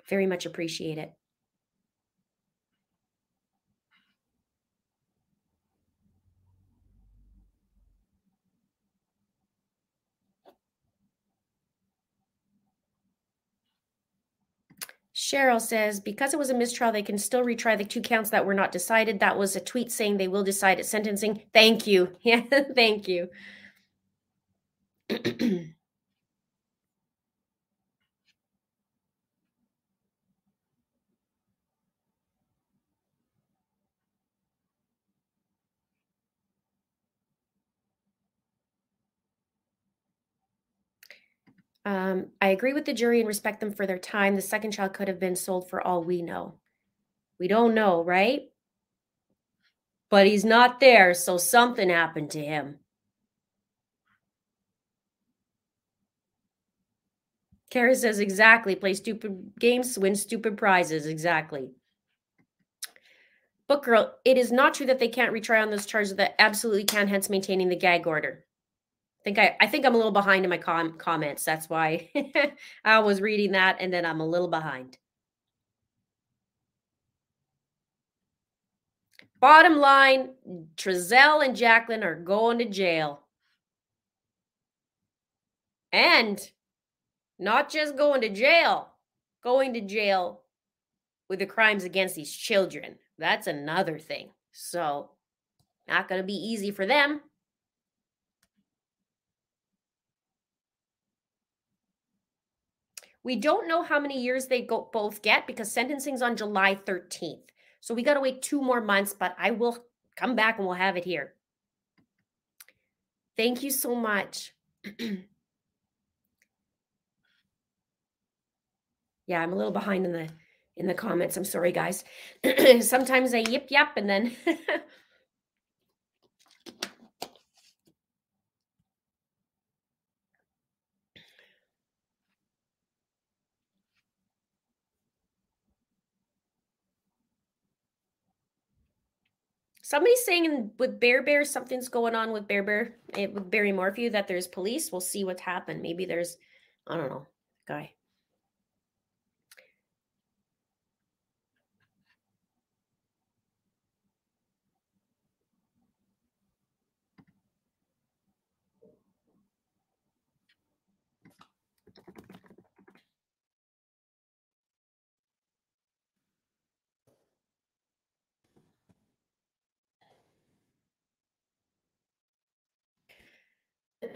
Very much appreciate it. Cheryl says, because it was a mistrial, they can still retry the two counts that were not decided. That was a tweet saying they will decide at sentencing. Thank you. Yeah, thank you. Um, I agree with the jury and respect them for their time. The second child could have been sold for all we know. We don't know, right? But he's not there, so something happened to him. Kara says exactly. Play stupid games, win stupid prizes. Exactly. Book girl, it is not true that they can't retry on those charges that absolutely can, hence maintaining the gag order think I, I think I'm a little behind in my com- comments. That's why I was reading that and then I'm a little behind. Bottom line, Trezell and Jacqueline are going to jail. And not just going to jail, going to jail with the crimes against these children. That's another thing. So, not going to be easy for them. We don't know how many years they go, both get because sentencing's on July 13th. So we got to wait two more months, but I will come back and we'll have it here. Thank you so much. yeah, I'm a little behind in the in the comments. I'm sorry, guys. Sometimes I yip yap and then Somebody's saying with Bear Bear something's going on with Bear Bear eh, with Barry Morphew that there's police. We'll see what's happened. Maybe there's I don't know guy.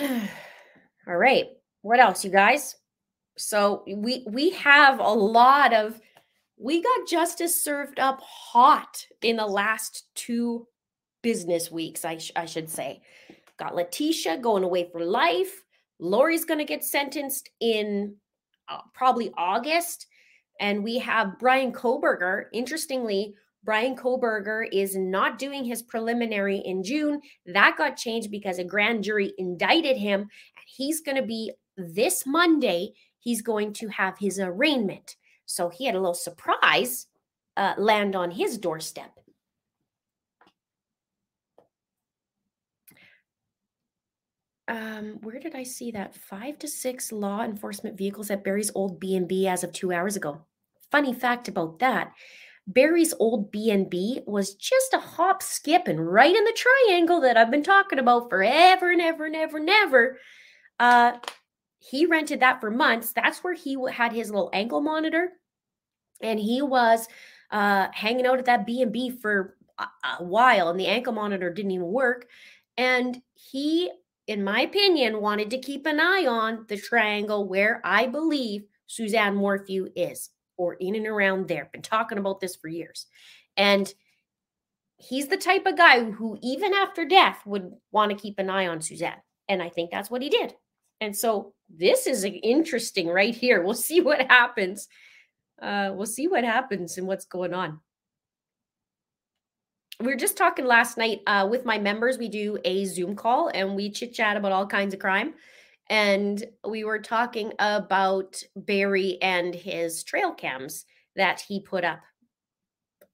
All right. What else, you guys? So we we have a lot of we got justice served up hot in the last two business weeks, I, sh- I should say. Got Letecia going away for life. Lori's going to get sentenced in uh, probably August. And we have Bryan Kohberger, Interestingly, Bryan Kohberger is not doing his preliminary in June. That got changed because a grand jury indicted him. And he's going to be this Monday, he's going to have his arraignment. So he had a little surprise uh, land on his doorstep. Um, where did I see that? Five to six law enforcement vehicles at Barry's old B&B as of two hours ago. Funny fact about that. Barry's old B&B was just a hop, skip, and right in the triangle that I've been talking about forever and ever and ever and ever. Uh, he rented that for months. That's where he had his little ankle monitor, and he was uh, hanging out at that B and B for a, a while, and the ankle monitor didn't even work. And he, in my opinion, wanted to keep an eye on the triangle where I believe Suzanne Morphew is, or in and around there. Been talking about this for years, and he's the type of guy who, even after death, would want to keep an eye on Suzanne. And I think that's what he did. And so this is interesting right here. We'll see what happens. Uh, we'll see what happens and what's going on. We were just talking last night uh, with my members. We do a Zoom call and we chit chat about all kinds of crime. And we were talking about Barry and his trail cams that he put up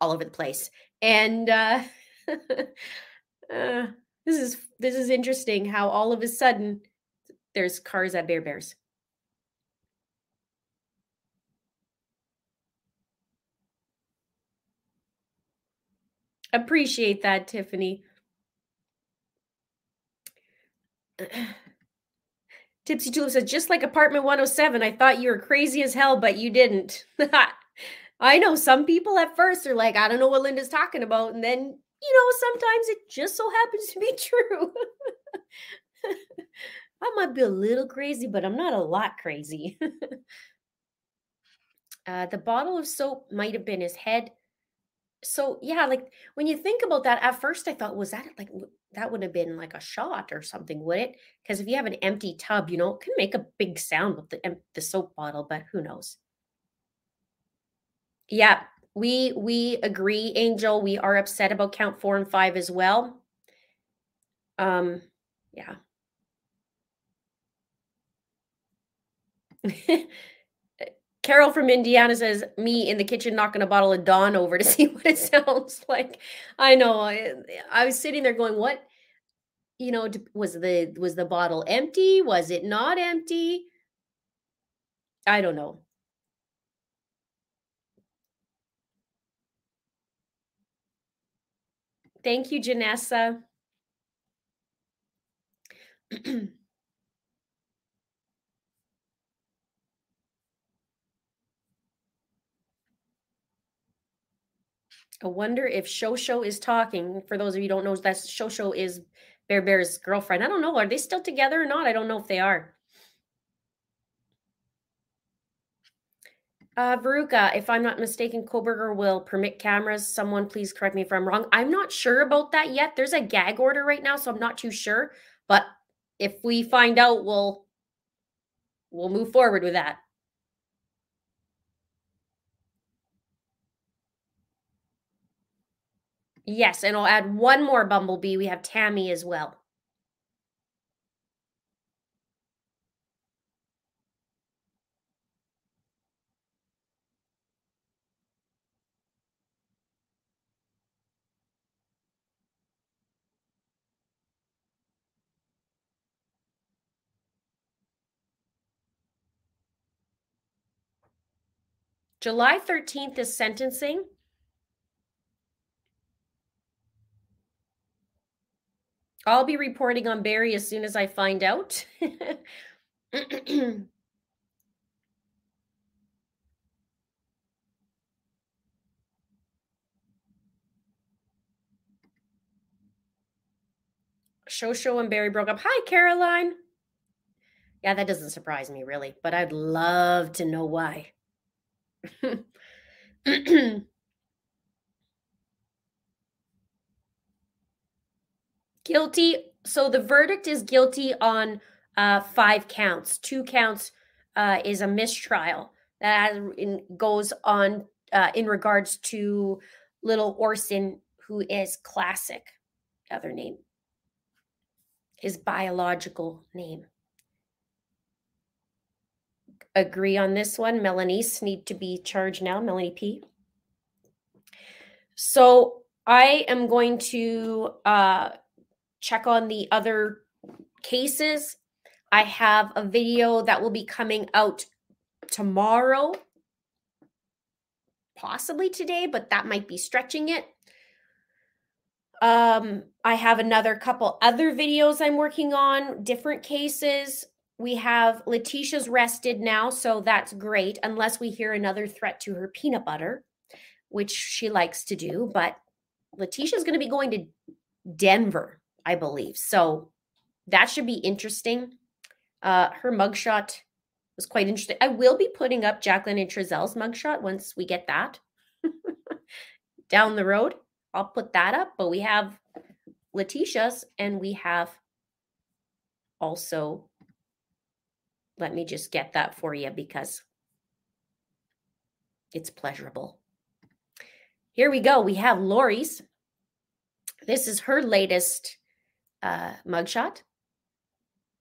all over the place. And uh, uh, this is this is interesting how all of a sudden there's cars at Bear Bears. Appreciate that, Tiffany. Tipsy Tulip says, just like apartment 107, I thought you were crazy as hell, but you didn't. I know some people at first are like, I don't know what Linda's talking about. And then, you know, sometimes it just so happens to be true. I might be a little crazy, but I'm not a lot crazy. uh, the bottle of soap might have been his head. So yeah, like when you think about that, at first I thought, was that like that would have been like a shot or something, would it? Because if you have an empty tub, you know, it can make a big sound with the the soap bottle, but who knows? Yeah, we we agree, Angel. We are upset about count four and five as well. Um, yeah. Carol from Indiana says, "Me in the kitchen knocking a bottle of Dawn over to see what it sounds like." I know. I, I was sitting there going, "What? You know, was the was the bottle empty? Was it not empty? I don't know." Thank you, Janessa. I wonder if Shosho is talking. For those of you don't know, that Shosho is Bear Bear's girlfriend. I don't know. Are they still together or not? I don't know if they are. Uh, Veruca, if I'm not mistaken, Kohberger will permit cameras. Someone please correct me if I'm wrong. I'm not sure about that yet. There's a gag order right now, so I'm not too sure. But if we find out, we'll we'll move forward with that. Yes, and I'll add one more Bumblebee. We have Tammy as well. July 13th is sentencing. I'll be reporting on Barry as soon as I find out. Shosho and Barry broke up. Hi, Caroline. Yeah, that doesn't surprise me really, but I'd love to know why. guilty. So the verdict is guilty on uh, five counts. Two counts uh, is a mistrial that goes on uh, in regards to little Orson, who is classic, other name, his biological name. Agree on this one. Melanies need to be charged now. Melanie P. So I am going to uh, check on the other cases. I have a video that will be coming out tomorrow, possibly today, but that might be stretching it. Um, I have another couple other videos I'm working on, different cases. We have Letecia's rested now, so that's great, unless we hear another threat to her peanut butter, which she likes to do. But Letecia's going to be going to Denver, I believe. So that should be interesting. Uh, her mugshot was quite interesting. I will be putting up Jacqueline and Trezell's mugshot once we get that down the road. I'll put that up, but we have Letecia's and we have also, let me just get that for you because it's pleasurable. Here we go. We have Lori's. This is her latest uh, mugshot.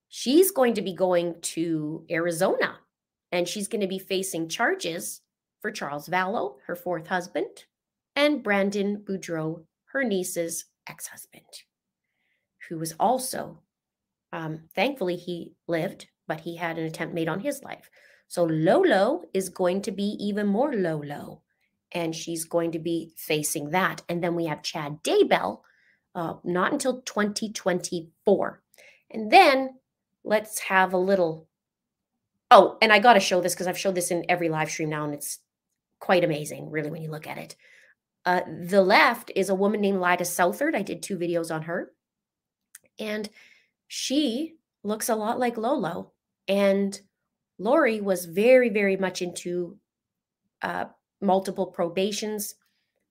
She's going to be going to Arizona and she's going to be facing charges for Charles Vallow, her fourth husband, and Brandon Boudreaux, her niece's ex husband, who was also, um, thankfully, he lived, but he had an attempt made on his life. So Lolo is going to be even more Lolo, and she's going to be facing that. And then we have Chad Daybell, uh, not until 2024. And then let's have a little. Oh, and I got to show this because I've showed this in every live stream now, and it's quite amazing, really, when you look at it. Uh, the left is a woman named Lyda Southard. I did two videos on her. And she looks a lot like Lolo. And Lori was very, very much into uh, multiple probations,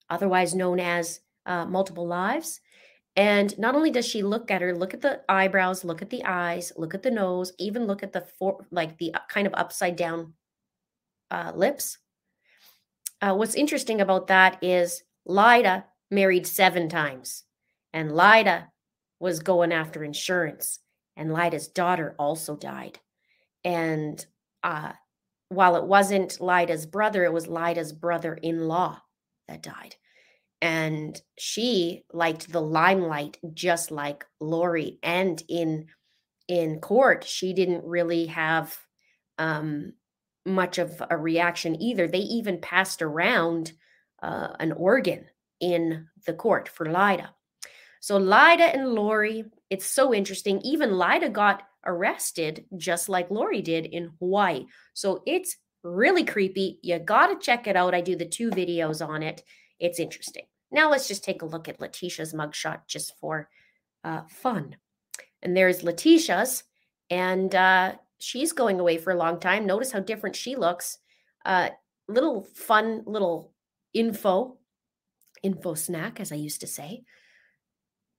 otherwise known as uh, multiple lives. And not only does she look at her, look at the eyebrows, look at the eyes, look at the nose, even look at the for, like the kind of upside down uh, lips. Uh, what's interesting about that is Lyda married seven times, and Lyda was going after insurance, and Lyda's daughter also died. And uh, while it wasn't Lyda's brother, it was Lyda's brother in law that died and she liked the limelight just like Lori. And in in court, she didn't really have um, much of a reaction either. They even passed around uh, an organ in the court for Lyda. So Lyda and Lori, it's so interesting. Even Lyda got arrested just like Lori did in Hawaii. So it's really creepy. You got to check it out. I do the two videos on it. It's interesting. Now let's just take a look at Letecia's mugshot just for uh, fun. And there's Letecia's, and uh, she's going away for a long time. Notice how different she looks. Uh, little fun, little info, info snack, as I used to say.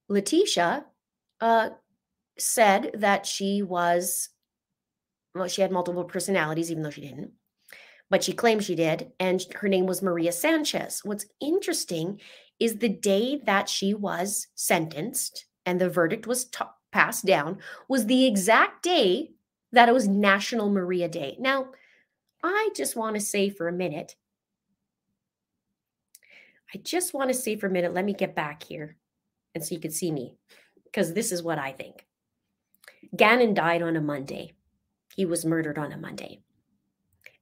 Letitia uh, said that she was, well, she had multiple personalities, even though she didn't but she claimed she did. And her name was Maria Sanchez. What's interesting is the day that she was sentenced and the verdict was t- passed down was the exact day that it was National Maria Day. Now, I just want to say for a minute, I just want to say for a minute, let me get back here and so you can see me because this is what I think. Gannon died on a Monday. He was murdered on a Monday.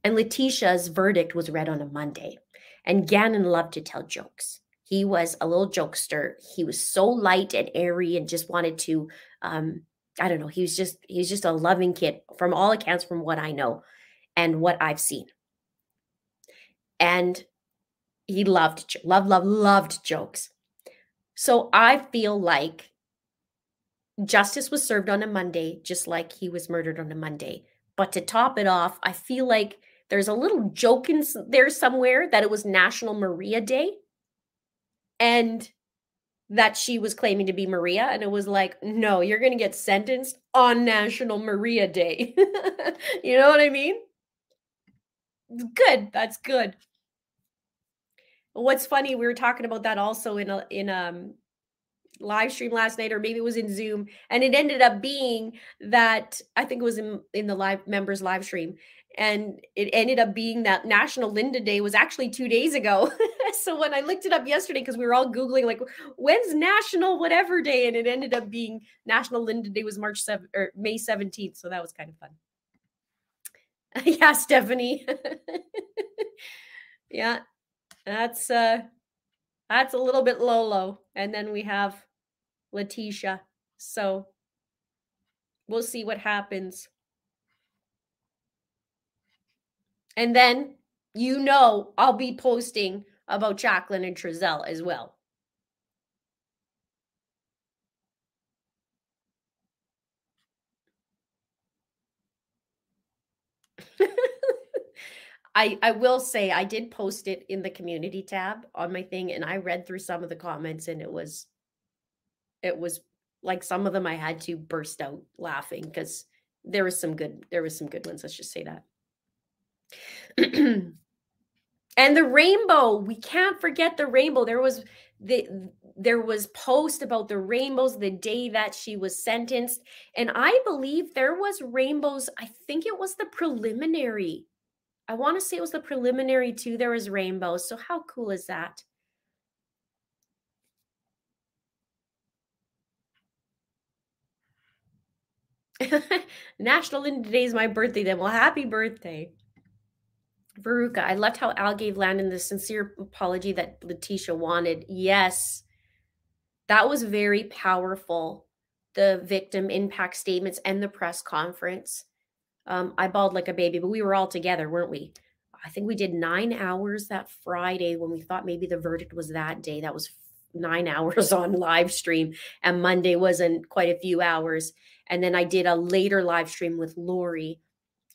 And Letecia's verdict was read on a Monday. And Gannon loved to tell jokes. He was a little jokester. He was so light and airy and just wanted to um, I don't know, he was just he was just a loving kid from all accounts from what I know and what I've seen. And he loved love love loved jokes. So I feel like justice was served on a Monday, just like he was murdered on a Monday. But to top it off, I feel like there's a little joke in there somewhere that it was National Maria Day and that she was claiming to be Maria. And it was like, no, you're going to get sentenced on National Maria Day. you know what I mean? Good. That's good. What's funny, we were talking about that also in a in um live stream last night, or maybe it was in Zoom, and it ended up being that I think it was in in the live members live stream, and it ended up being that National Linda Day was actually two days ago. so when I looked it up yesterday, because we were all googling like when's National whatever Day, and it ended up being National Linda Day was March seven or May seventeenth. So that was kind of fun. yeah, Stephanie. yeah, that's uh that's a little bit low low, and then we have Letecia. So we'll see what happens. And then you know I'll be posting about Jacqueline and Trezell as well. I I will say I did post it in the community tab on my thing and I read through some of the comments and it was it was like some of them I had to burst out laughing because there was some good there was some good ones let's just say that. and the rainbow, we can't forget the rainbow. There was the there was post about the rainbows the day that she was sentenced and I believe there was rainbows I think it was the preliminary I want to say it was the preliminary too. There was rainbows. So how cool is that? National Linda Day is my birthday then. Well, happy birthday. Veruca, I loved how Al gave Landon the sincere apology that Letecia wanted. Yes, that was very powerful. The victim impact statements and the press conference. Um, I bawled like a baby, but we were all together, weren't we? I think we did nine hours that Friday when we thought maybe the verdict was that day. That was nine hours on live stream, and Monday wasn't quite a few hours. And then I did a later live stream with Lori.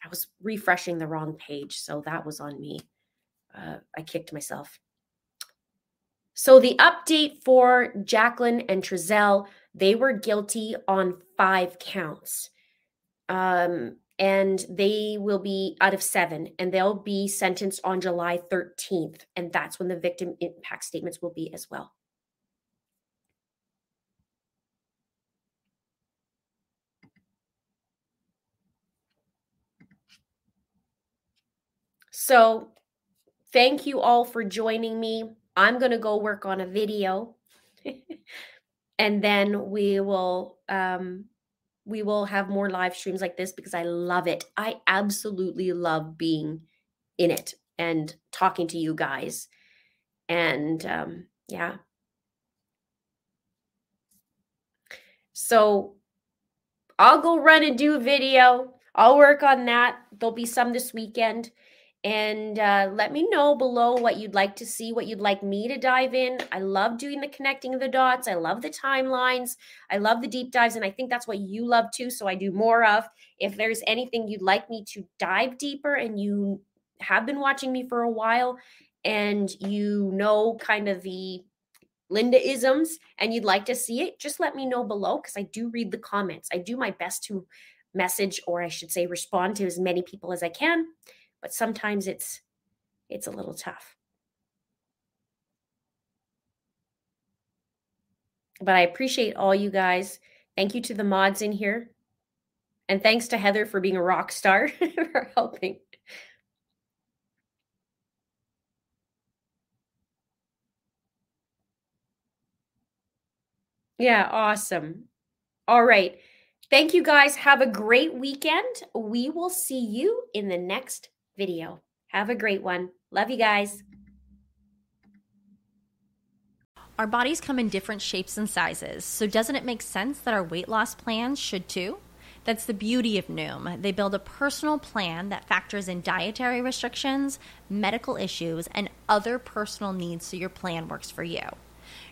I was refreshing the wrong page, so that was on me. Uh, I kicked myself. So the update for Jacqueline and Trezell, they were guilty on five counts. Um, and they will be out of seven and they'll be sentenced on July 13th. And that's when the victim impact statements will be as well. So, thank you all for joining me. I'm going to go work on a video and then we will um, we will have more live streams like this because I love it. I absolutely love being in it and talking to you guys. And um, yeah. So I'll go run and do a video. I'll work on that. There'll be some this weekend and uh, let me know below what you'd like to see, what you'd like me to dive in. I love doing the connecting of the dots. I love the timelines. I love the deep dives, and I think that's what you love too. So I do more of. If there's anything you'd like me to dive deeper, and you have been watching me for a while, and you know kind of the Linda isms, and you'd like to see it, just let me know below because I do read the comments. I do my best to message, or I should say, respond to as many people as I can but sometimes it's it's a little tough. But I appreciate all you guys. Thank you to the mods in here. And thanks to Heather for being a rock star for helping. Yeah, awesome. All right. Thank you guys. Have a great weekend. We will see you in the next video. Have a great one. Love you guys. Our bodies come in different shapes and sizes, so doesn't it make sense that our weight loss plans should too? That's the beauty of Noom. They build a personal plan that factors in dietary restrictions, medical issues, and other personal needs so your plan works for you.